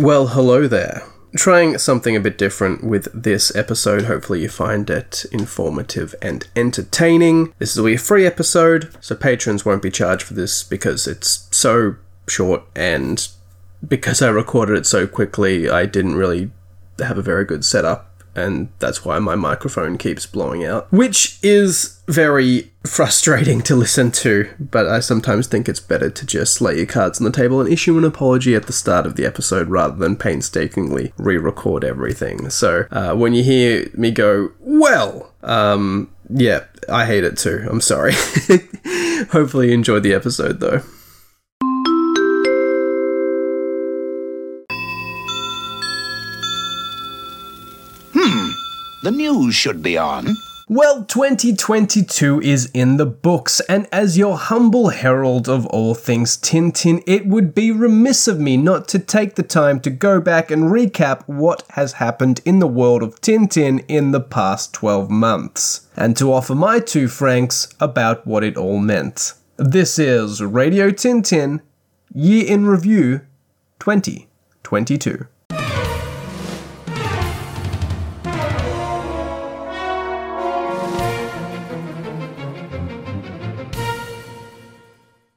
Well, hello there. Trying something a bit different with this episode. Hopefully, you find it informative and entertaining. This will be a free episode, so patrons won't be charged for this because it's so short and because I recorded it so quickly, I didn't really have a very good setup and that's why my microphone keeps blowing out, which is very frustrating to listen to. But I sometimes think it's better to just lay your cards on the table and issue an apology at the start of the episode rather than painstakingly re record everything. So uh, when you hear me go, well, um, yeah, I hate it too. I'm sorry. Hopefully, you enjoyed the episode though. The news should be on. Well, 2022 is in the books, and as your humble herald of all things Tintin, it would be remiss of me not to take the time to go back and recap what has happened in the world of Tintin in the past 12 months, and to offer my two francs about what it all meant. This is Radio Tintin, Year in Review 2022.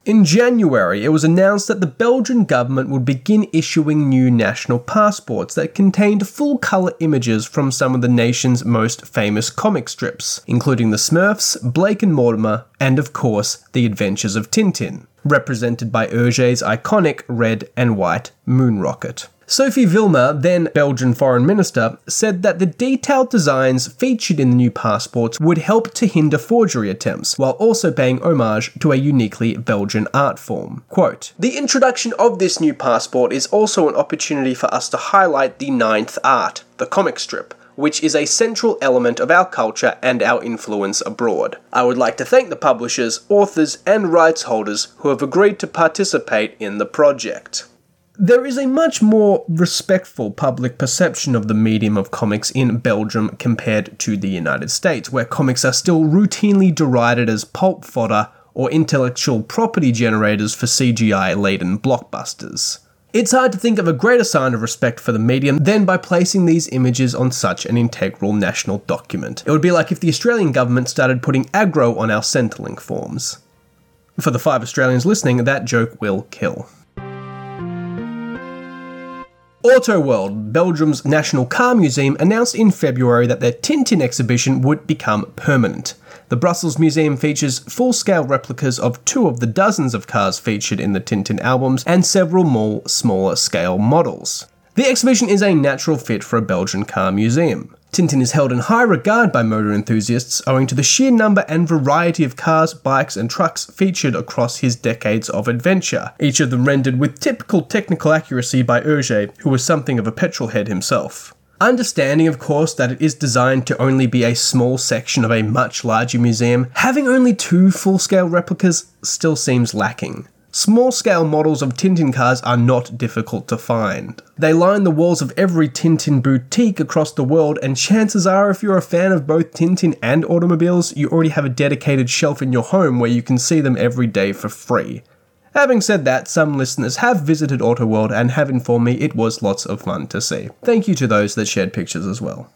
In January, it was announced that the Belgian government would begin issuing new national passports that contained full colour images from some of the nation's most famous comic strips, including the Smurfs, Blake and Mortimer, and of course, The Adventures of Tintin, represented by Hergé's iconic red and white moon rocket. Sophie Wilmès, then Belgian foreign minister, said that the detailed designs featured in the new passports would help to hinder forgery attempts, while also paying homage to a uniquely Belgian art form. Quote, The introduction of this new passport is also an opportunity for us to highlight the ninth art, the comic strip, which is a central element of our culture and our influence abroad. I would like to thank the publishers, authors, and rights holders who have agreed to participate in the project. There is a much more respectful public perception of the medium of comics in Belgium compared to the United States, where comics are still routinely derided as pulp fodder or intellectual property generators for CGI laden blockbusters. It's hard to think of a greater sign of respect for the medium than by placing these images on such an integral national document. It would be like if the Australian government started putting aggro on our Centrelink forms. For the five Australians listening, that joke will kill. Autoworld, Belgium's national car museum, announced in February that their Tintin exhibition would become permanent. The Brussels Museum features full scale replicas of two of the dozens of cars featured in the Tintin albums and several more smaller scale models. The exhibition is a natural fit for a Belgian car museum. Tintin is held in high regard by motor enthusiasts owing to the sheer number and variety of cars, bikes, and trucks featured across his decades of adventure, each of them rendered with typical technical accuracy by Hergé, who was something of a petrol head himself. Understanding, of course, that it is designed to only be a small section of a much larger museum, having only two full scale replicas still seems lacking. Small scale models of Tintin cars are not difficult to find. They line the walls of every Tintin boutique across the world, and chances are, if you're a fan of both Tintin and automobiles, you already have a dedicated shelf in your home where you can see them every day for free. Having said that, some listeners have visited Autoworld and have informed me it was lots of fun to see. Thank you to those that shared pictures as well.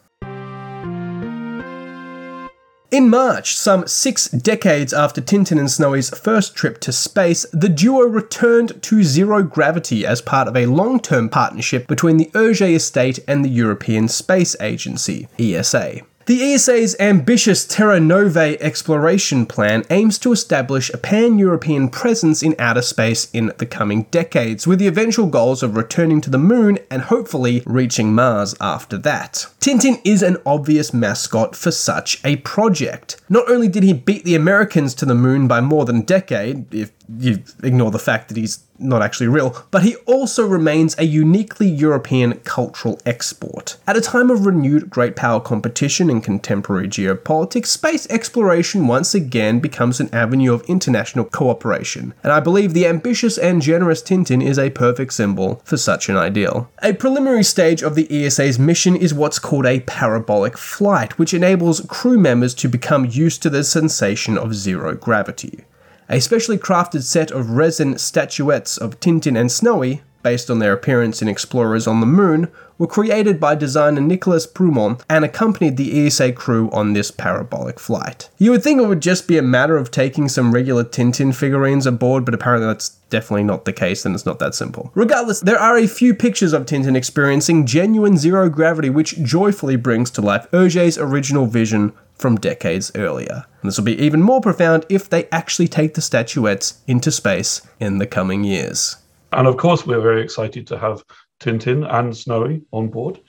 In March, some six decades after Tintin and Snowy's first trip to space, the duo returned to zero gravity as part of a long term partnership between the Hergé estate and the European Space Agency, ESA. The ESA's ambitious Terra Novae exploration plan aims to establish a pan European presence in outer space in the coming decades, with the eventual goals of returning to the moon and hopefully reaching Mars after that. Tintin is an obvious mascot for such a project. Not only did he beat the Americans to the moon by more than a decade, if you ignore the fact that he's not actually real, but he also remains a uniquely European cultural export. At a time of renewed great power competition in contemporary geopolitics, space exploration once again becomes an avenue of international cooperation, and I believe the ambitious and generous Tintin is a perfect symbol for such an ideal. A preliminary stage of the ESA's mission is what's called a parabolic flight, which enables crew members to become used to the sensation of zero gravity. A specially crafted set of resin statuettes of Tintin and Snowy, based on their appearance in Explorers on the Moon, were created by designer Nicolas Prumont and accompanied the ESA crew on this parabolic flight. You would think it would just be a matter of taking some regular Tintin figurines aboard, but apparently that's definitely not the case and it's not that simple. Regardless, there are a few pictures of Tintin experiencing genuine zero gravity, which joyfully brings to life Hergé's original vision from decades earlier. And this will be even more profound if they actually take the statuettes into space in the coming years. And of course, we're very excited to have Tintin and Snowy on board.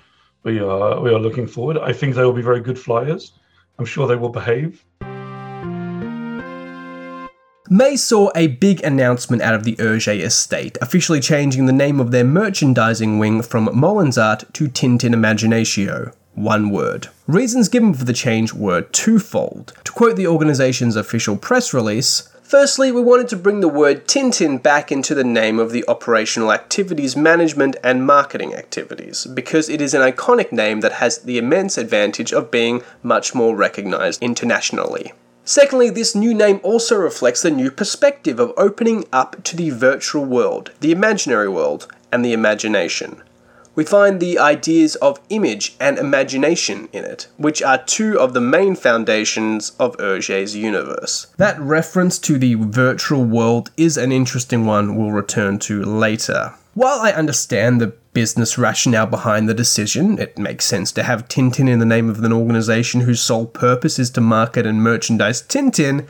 We are we are looking forward. I think they will be very good flyers. I'm sure they will behave. May saw a big announcement out of the Hergé estate, officially changing the name of their merchandising wing from Moulinsart to Tintin Imaginatio. One word. Reasons given for the change were twofold. To quote the organization's official press release, Firstly, we wanted to bring the word Tintin back into the name of the operational activities management and marketing activities, because it is an iconic name that has the immense advantage of being much more recognized internationally. Secondly, this new name also reflects the new perspective of opening up to the virtual world, the imaginary world, and the imagination we find the ideas of image and imagination in it, which are two of the main foundations of Hergé's universe. That reference to the virtual world is an interesting one we'll return to later. While I understand the business rationale behind the decision, it makes sense to have Tintin in the name of an organization whose sole purpose is to market and merchandise Tintin,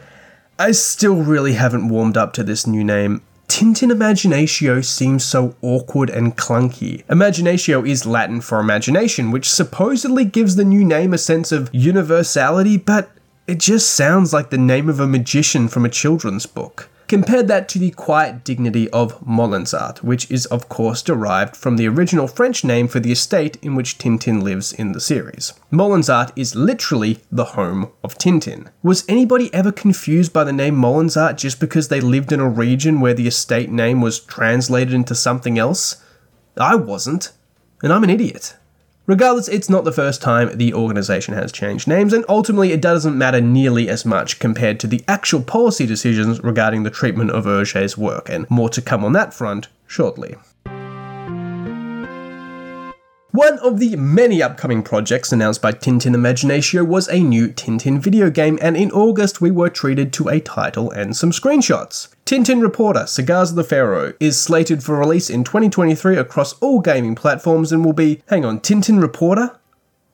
I still really haven't warmed up to this new name Tintin Imaginatio seems so awkward and clunky. Imaginatio is Latin for imagination, which supposedly gives the new name a sense of universality, but it just sounds like the name of a magician from a children's book. Compare that to the quiet dignity of Moulinsart, which is of course derived from the original French name for the estate in which Tintin lives in the series. Moulinsart is literally the home of Tintin. Was anybody ever confused by the name Moulinsart just because they lived in a region where the estate name was translated into something else? I wasn't, and I'm an idiot. Regardless, it's not the first time the organization has changed names, and ultimately it doesn't matter nearly as much compared to the actual policy decisions regarding the treatment of Hergé's work, and more to come on that front shortly. One of the many upcoming projects announced by Tintin Imaginatio was a new Tintin video game, and in August we were treated to a title and some screenshots. Tintin Reporter Cigars of the Pharaoh is slated for release in 2023 across all gaming platforms and will be, hang on, Tintin Reporter?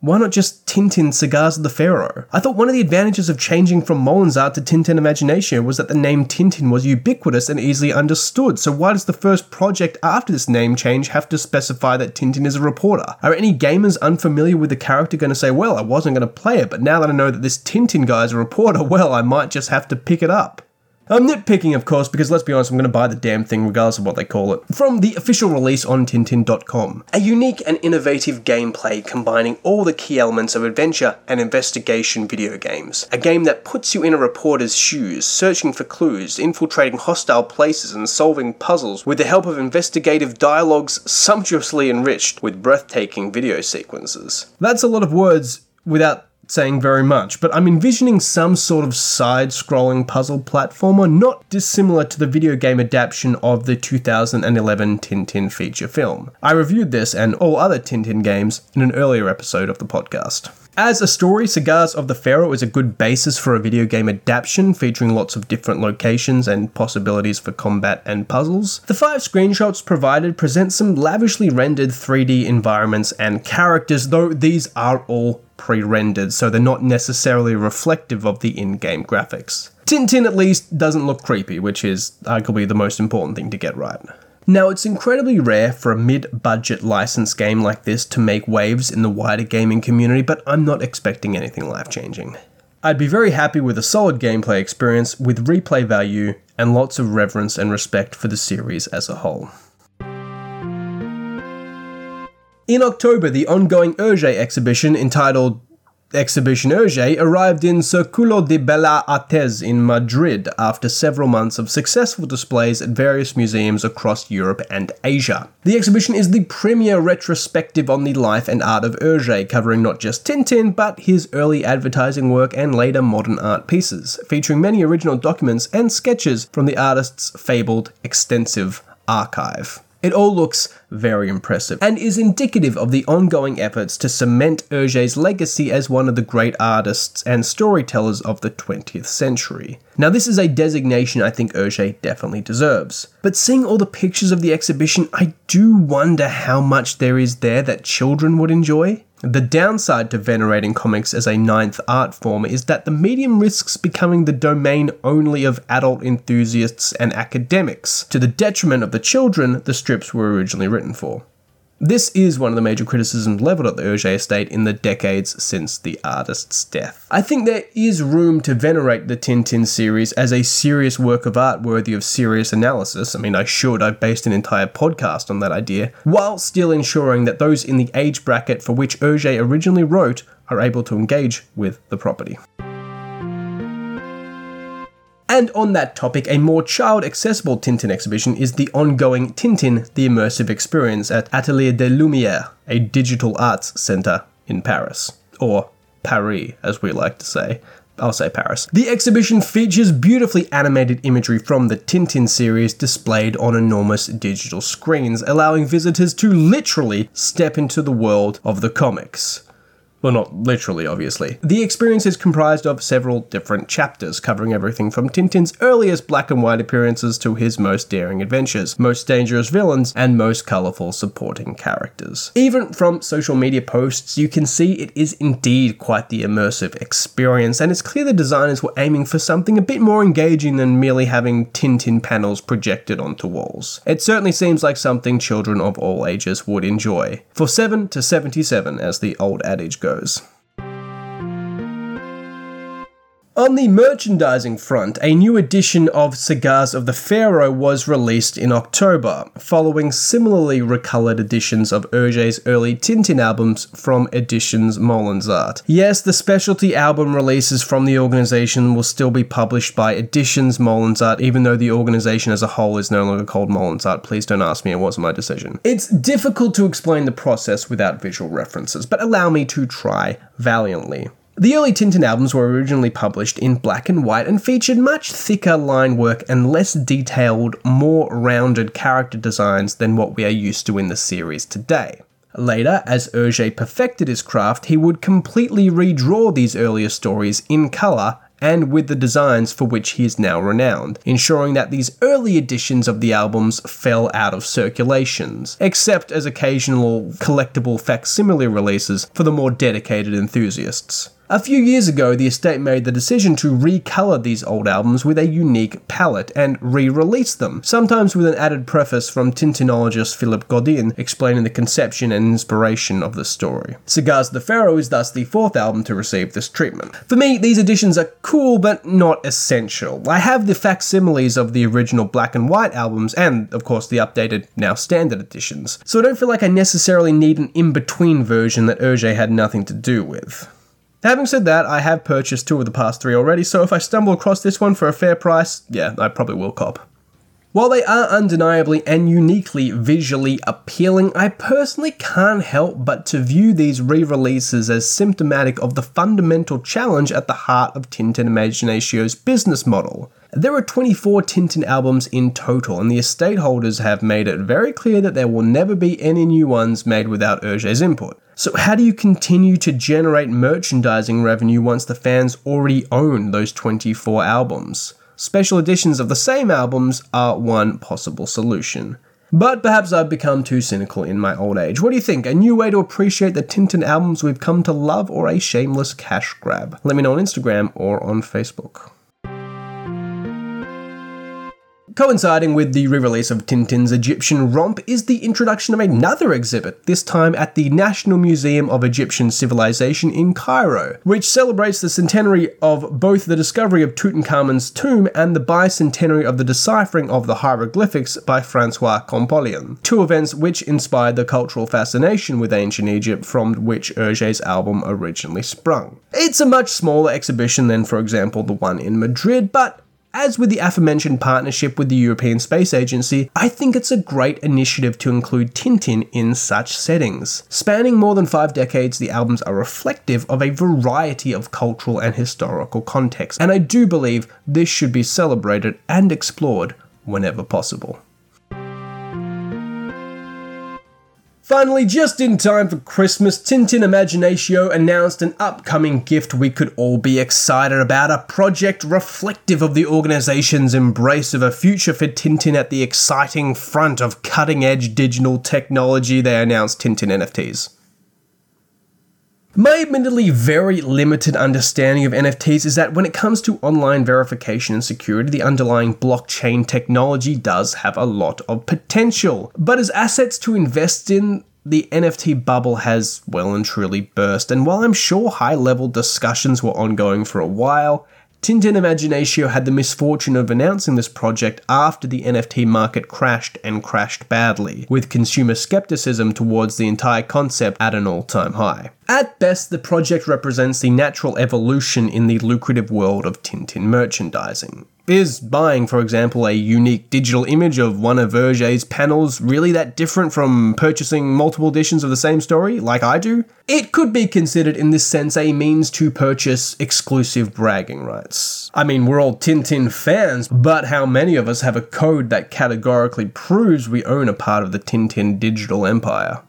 Why not just Tintin Cigars of the Pharaoh? I thought one of the advantages of changing from Moulinsart to Tintin Imagination was that the name Tintin was ubiquitous and easily understood, so why does the first project after this name change have to specify that Tintin is a reporter? Are any gamers unfamiliar with the character going to say, well, I wasn't going to play it, but now that I know that this Tintin guy is a reporter, well, I might just have to pick it up? I'm nitpicking, of course, because let's be honest, I'm going to buy the damn thing regardless of what they call it. From the official release on Tintin.com. A unique and innovative gameplay combining all the key elements of adventure and investigation video games. A game that puts you in a reporter's shoes, searching for clues, infiltrating hostile places, and solving puzzles with the help of investigative dialogues sumptuously enriched with breathtaking video sequences. That's a lot of words without saying very much, but I'm envisioning some sort of side scrolling puzzle platformer not dissimilar to the video game adaptation of the 2011 Tintin feature film. I reviewed this and all other Tintin games in an earlier episode of the podcast. As a story, Cigars of the Pharaoh is a good basis for a video game adaptation featuring lots of different locations and possibilities for combat and puzzles. The five screenshots provided present some lavishly rendered 3D environments and characters, though these are all pre rendered, so they're not necessarily reflective of the in game graphics. Tintin at least doesn't look creepy, which is arguably the most important thing to get right. Now, it's incredibly rare for a mid budget licensed game like this to make waves in the wider gaming community, but I'm not expecting anything life changing. I'd be very happy with a solid gameplay experience with replay value and lots of reverence and respect for the series as a whole. In October, the ongoing Hergé exhibition entitled Exhibition Hergé arrived in Circulo de Bellas Artes in Madrid after several months of successful displays at various museums across Europe and Asia. The exhibition is the premier retrospective on the life and art of Hergé, covering not just Tintin, but his early advertising work and later modern art pieces, featuring many original documents and sketches from the artist's fabled extensive archive. It all looks very impressive and is indicative of the ongoing efforts to cement Hergé's legacy as one of the great artists and storytellers of the 20th century. Now, this is a designation I think Hergé definitely deserves. But seeing all the pictures of the exhibition, I do wonder how much there is there that children would enjoy. The downside to venerating comics as a ninth art form is that the medium risks becoming the domain only of adult enthusiasts and academics, to the detriment of the children the strips were originally written for. This is one of the major criticisms leveled at the Hergé estate in the decades since the artist's death. I think there is room to venerate the Tintin series as a serious work of art worthy of serious analysis. I mean, I should, I've based an entire podcast on that idea, while still ensuring that those in the age bracket for which Hergé originally wrote are able to engage with the property. And on that topic, a more child accessible Tintin exhibition is the ongoing Tintin The Immersive Experience at Atelier des Lumières, a digital arts centre in Paris. Or Paris, as we like to say. I'll say Paris. The exhibition features beautifully animated imagery from the Tintin series displayed on enormous digital screens, allowing visitors to literally step into the world of the comics. Well, not literally, obviously. The experience is comprised of several different chapters, covering everything from Tintin's earliest black and white appearances to his most daring adventures, most dangerous villains, and most colourful supporting characters. Even from social media posts, you can see it is indeed quite the immersive experience, and it's clear the designers were aiming for something a bit more engaging than merely having Tintin panels projected onto walls. It certainly seems like something children of all ages would enjoy. For 7 to 77, as the old adage goes goes. On the merchandising front, a new edition of Cigars of the Pharaoh was released in October, following similarly recolored editions of Hergé's early Tintin albums from Editions Moulinsart. Yes, the specialty album releases from the organization will still be published by Editions Moulinsart, even though the organization as a whole is no longer called Moulinsart. Please don't ask me, it wasn't my decision. It's difficult to explain the process without visual references, but allow me to try valiantly. The early Tintin albums were originally published in black and white and featured much thicker line work and less detailed, more rounded character designs than what we are used to in the series today. Later, as Hergé perfected his craft, he would completely redraw these earlier stories in colour and with the designs for which he is now renowned, ensuring that these early editions of the albums fell out of circulations, except as occasional collectible facsimile releases for the more dedicated enthusiasts. A few years ago, the estate made the decision to recolor these old albums with a unique palette and re release them, sometimes with an added preface from Tintinologist Philippe Godin explaining the conception and inspiration of the story. Cigars of the Pharaoh is thus the fourth album to receive this treatment. For me, these editions are cool but not essential. I have the facsimiles of the original black and white albums and, of course, the updated, now standard editions, so I don't feel like I necessarily need an in between version that Hergé had nothing to do with. Having said that, I have purchased two of the past three already, so if I stumble across this one for a fair price, yeah, I probably will cop. While they are undeniably and uniquely visually appealing, I personally can't help but to view these re releases as symptomatic of the fundamental challenge at the heart of Tintin Imaginatio's business model. There are 24 Tintin albums in total, and the estate holders have made it very clear that there will never be any new ones made without Hergé's input. So, how do you continue to generate merchandising revenue once the fans already own those 24 albums? Special editions of the same albums are one possible solution. But perhaps I've become too cynical in my old age. What do you think? A new way to appreciate the Tintin albums we've come to love, or a shameless cash grab? Let me know on Instagram or on Facebook. Coinciding with the re release of Tintin's Egyptian Romp is the introduction of another exhibit, this time at the National Museum of Egyptian Civilization in Cairo, which celebrates the centenary of both the discovery of Tutankhamun's tomb and the bicentenary of the deciphering of the hieroglyphics by Francois Champollion, two events which inspired the cultural fascination with ancient Egypt from which Hergé's album originally sprung. It's a much smaller exhibition than, for example, the one in Madrid, but as with the aforementioned partnership with the European Space Agency, I think it's a great initiative to include Tintin in such settings. Spanning more than five decades, the albums are reflective of a variety of cultural and historical contexts, and I do believe this should be celebrated and explored whenever possible. Finally, just in time for Christmas, Tintin Imaginatio announced an upcoming gift we could all be excited about a project reflective of the organization's embrace of a future for Tintin at the exciting front of cutting edge digital technology. They announced Tintin NFTs. My admittedly very limited understanding of NFTs is that when it comes to online verification and security, the underlying blockchain technology does have a lot of potential. But as assets to invest in, the NFT bubble has well and truly burst, and while I'm sure high level discussions were ongoing for a while, Tintin Imaginatio had the misfortune of announcing this project after the NFT market crashed and crashed badly, with consumer skepticism towards the entire concept at an all time high. At best, the project represents the natural evolution in the lucrative world of Tintin merchandising. Is buying, for example, a unique digital image of one of Hergé's panels really that different from purchasing multiple editions of the same story, like I do? It could be considered in this sense a means to purchase exclusive bragging rights. I mean, we're all Tintin fans, but how many of us have a code that categorically proves we own a part of the Tintin digital empire?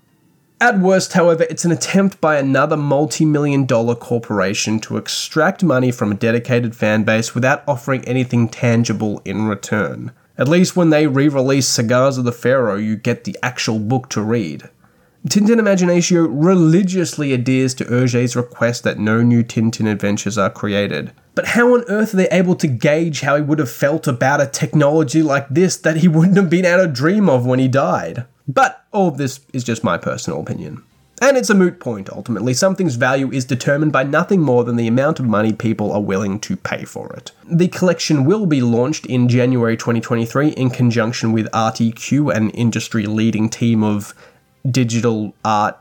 At worst, however, it's an attempt by another multi million dollar corporation to extract money from a dedicated fanbase without offering anything tangible in return. At least when they re release Cigars of the Pharaoh, you get the actual book to read. Tintin Imaginatio religiously adheres to Hergé's request that no new Tintin adventures are created. But how on earth are they able to gauge how he would have felt about a technology like this that he wouldn't have been able to dream of when he died? But all of this is just my personal opinion. And it's a moot point, ultimately. Something's value is determined by nothing more than the amount of money people are willing to pay for it. The collection will be launched in January 2023 in conjunction with RTQ, an industry leading team of digital art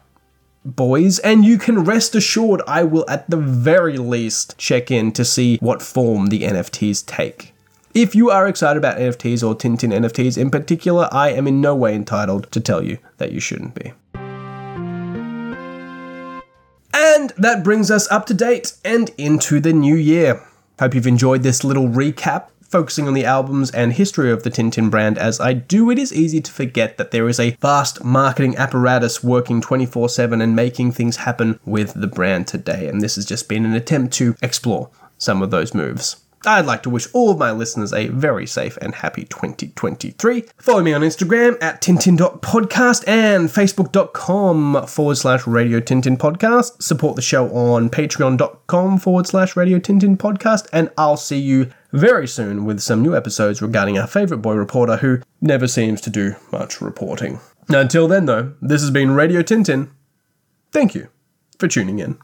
boys, and you can rest assured I will at the very least check in to see what form the NFTs take. If you are excited about NFTs or Tintin NFTs in particular, I am in no way entitled to tell you that you shouldn't be. And that brings us up to date and into the new year. Hope you've enjoyed this little recap focusing on the albums and history of the Tintin brand. As I do, it is easy to forget that there is a vast marketing apparatus working 24 7 and making things happen with the brand today. And this has just been an attempt to explore some of those moves. I'd like to wish all of my listeners a very safe and happy 2023. Follow me on Instagram at tintin.podcast and facebook.com forward slash radio tintin podcast. Support the show on patreon.com forward slash radio tintin podcast. And I'll see you very soon with some new episodes regarding our favourite boy reporter who never seems to do much reporting. Now until then, though, this has been Radio Tintin. Thank you for tuning in.